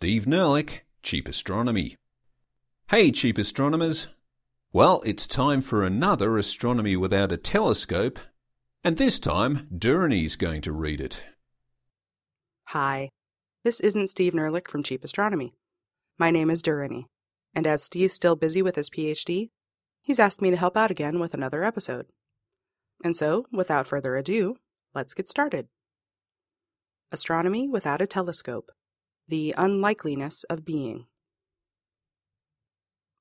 Steve Nerlich, Cheap Astronomy. Hey, cheap astronomers! Well, it's time for another Astronomy Without a Telescope, and this time Durranie's going to read it. Hi, this isn't Steve Nerlich from Cheap Astronomy. My name is Durranie, and as Steve's still busy with his PhD, he's asked me to help out again with another episode. And so, without further ado, let's get started. Astronomy Without a Telescope The Unlikeliness of Being.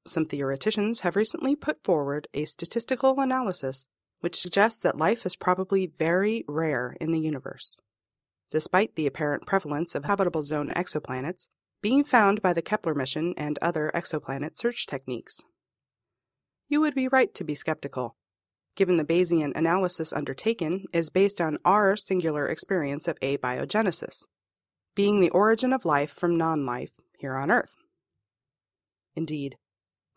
Some theoreticians have recently put forward a statistical analysis which suggests that life is probably very rare in the universe. Despite the apparent prevalence of habitable zone exoplanets being found by the Kepler mission and other exoplanet search techniques. You would be right to be skeptical, given the Bayesian analysis undertaken is based on our singular experience of abiogenesis, being the origin of life from non life here on Earth. Indeed,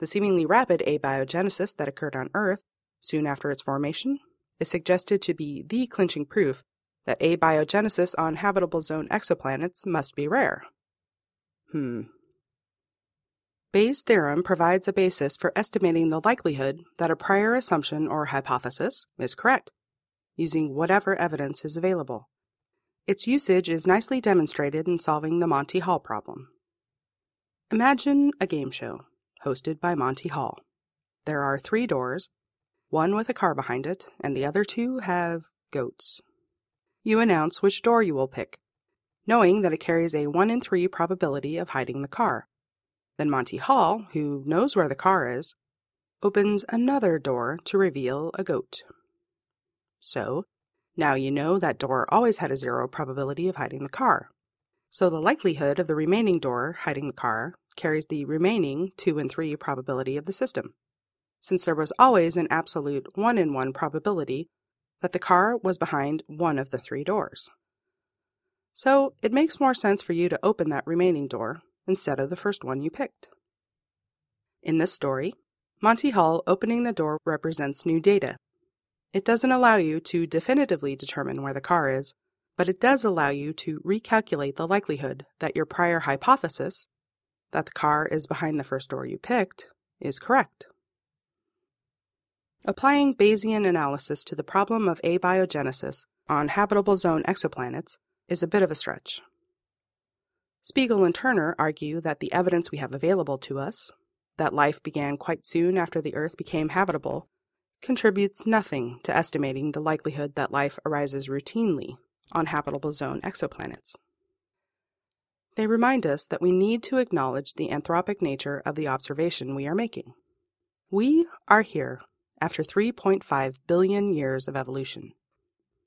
the seemingly rapid abiogenesis that occurred on Earth soon after its formation is suggested to be the clinching proof that abiogenesis on habitable zone exoplanets must be rare. Hmm. Bayes' theorem provides a basis for estimating the likelihood that a prior assumption or hypothesis is correct, using whatever evidence is available. Its usage is nicely demonstrated in solving the Monty Hall problem. Imagine a game show hosted by Monty Hall. There are three doors, one with a car behind it, and the other two have goats. You announce which door you will pick, knowing that it carries a 1 in 3 probability of hiding the car. Then Monty Hall, who knows where the car is, opens another door to reveal a goat. So, now you know that door always had a zero probability of hiding the car. So the likelihood of the remaining door hiding the car carries the remaining 2 in 3 probability of the system, since there was always an absolute 1 in 1 probability that the car was behind one of the three doors. So it makes more sense for you to open that remaining door instead of the first one you picked. In this story, Monty Hall opening the door represents new data. It doesn't allow you to definitively determine where the car is, but it does allow you to recalculate the likelihood that your prior hypothesis that the car is behind the first door you picked is correct. Applying Bayesian analysis to the problem of abiogenesis on habitable zone exoplanets is a bit of a stretch. Spiegel and Turner argue that the evidence we have available to us, that life began quite soon after the Earth became habitable, contributes nothing to estimating the likelihood that life arises routinely on habitable zone exoplanets. They remind us that we need to acknowledge the anthropic nature of the observation we are making. We are here after 3.5 billion years of evolution.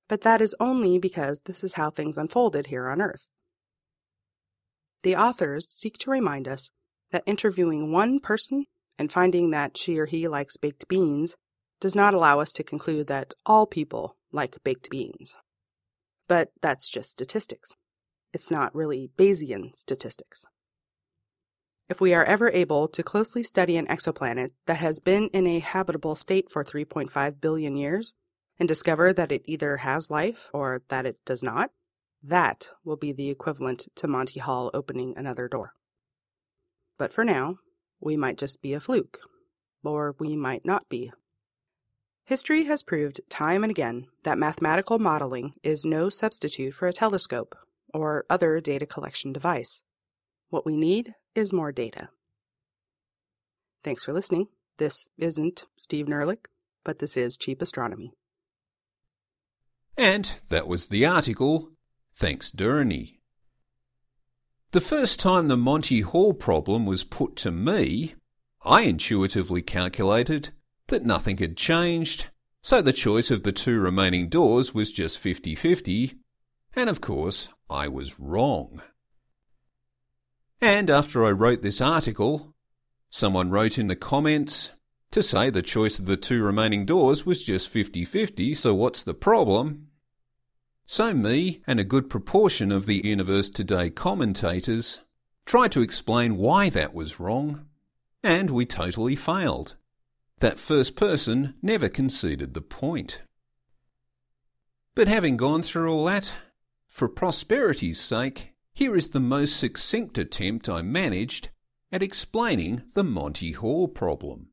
But that is only because this is how things unfolded here on Earth. The authors seek to remind us that interviewing one person and finding that she or he likes baked beans does not allow us to conclude that all people like baked beans. But that's just statistics. It's not really Bayesian statistics. If we are ever able to closely study an exoplanet that has been in a habitable state for 3.5 billion years and discover that it either has life or that it does not, that will be the equivalent to Monty Hall opening another door. But for now, we might just be a fluke, or we might not be. History has proved time and again that mathematical modeling is no substitute for a telescope or other data collection device. What we need is more data. Thanks for listening. This isn't Steve Nerlich, but this is Cheap Astronomy. And that was the article. Thanks, Durranie. The first time the Monty Hall problem was put to me, I intuitively calculated that nothing had changed, so the choice of the two remaining doors was just 50 50, and of course, I was wrong. And after I wrote this article, someone wrote in the comments to say the choice of the two remaining doors was just 50 50, so what's the problem? So, me and a good proportion of the Universe Today commentators tried to explain why that was wrong, and we totally failed. That first person never conceded the point. But having gone through all that, for prosperity's sake, here is the most succinct attempt I managed at explaining the Monty Hall problem.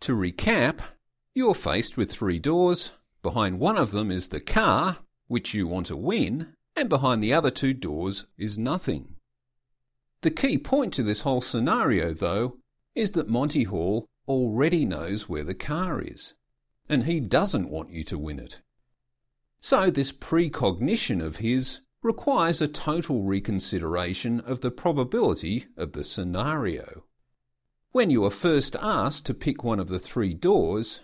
To recap, you're faced with three doors. Behind one of them is the car, which you want to win, and behind the other two doors is nothing. The key point to this whole scenario, though, is that Monty Hall already knows where the car is, and he doesn't want you to win it. So, this precognition of his requires a total reconsideration of the probability of the scenario. When you are first asked to pick one of the three doors,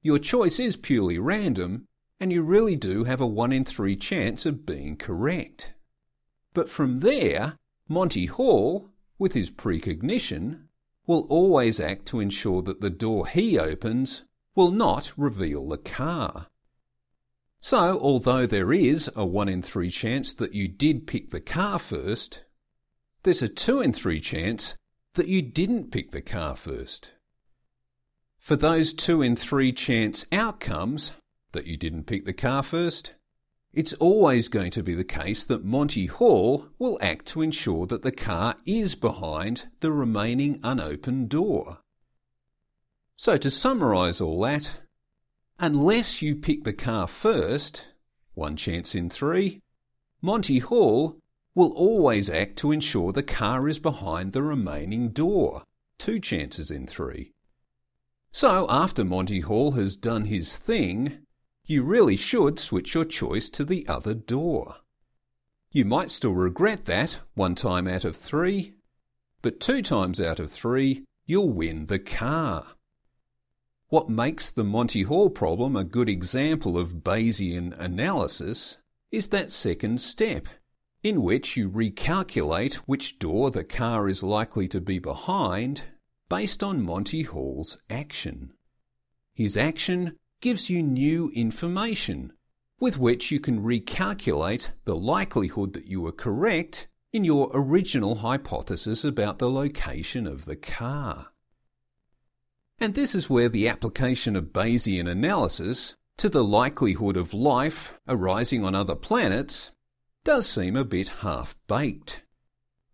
your choice is purely random and you really do have a 1 in 3 chance of being correct. But from there, Monty Hall, with his precognition, will always act to ensure that the door he opens will not reveal the car. So, although there is a 1 in 3 chance that you did pick the car first, there's a 2 in 3 chance that you didn't pick the car first. For those 2 in 3 chance outcomes, that you didn't pick the car first, it's always going to be the case that Monty Hall will act to ensure that the car is behind the remaining unopened door. So, to summarise all that, unless you pick the car first, one chance in three, Monty Hall will always act to ensure the car is behind the remaining door, two chances in three. So, after Monty Hall has done his thing, you really should switch your choice to the other door. You might still regret that one time out of three, but two times out of three, you'll win the car. What makes the Monty Hall problem a good example of Bayesian analysis is that second step, in which you recalculate which door the car is likely to be behind based on Monty Hall's action. His action gives you new information with which you can recalculate the likelihood that you were correct in your original hypothesis about the location of the car. And this is where the application of Bayesian analysis to the likelihood of life arising on other planets does seem a bit half baked.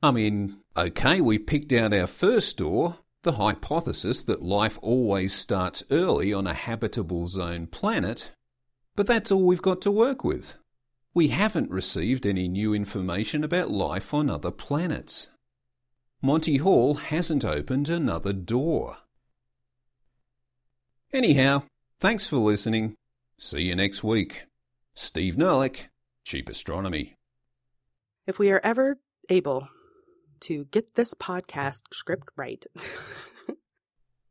I mean, okay, we picked out our first door, the hypothesis that life always starts early on a habitable zone planet, but that's all we've got to work with. We haven't received any new information about life on other planets. Monty Hall hasn't opened another door. Anyhow, thanks for listening. See you next week. Steve Nerlich, Cheap Astronomy. If we are ever able to get this podcast script right.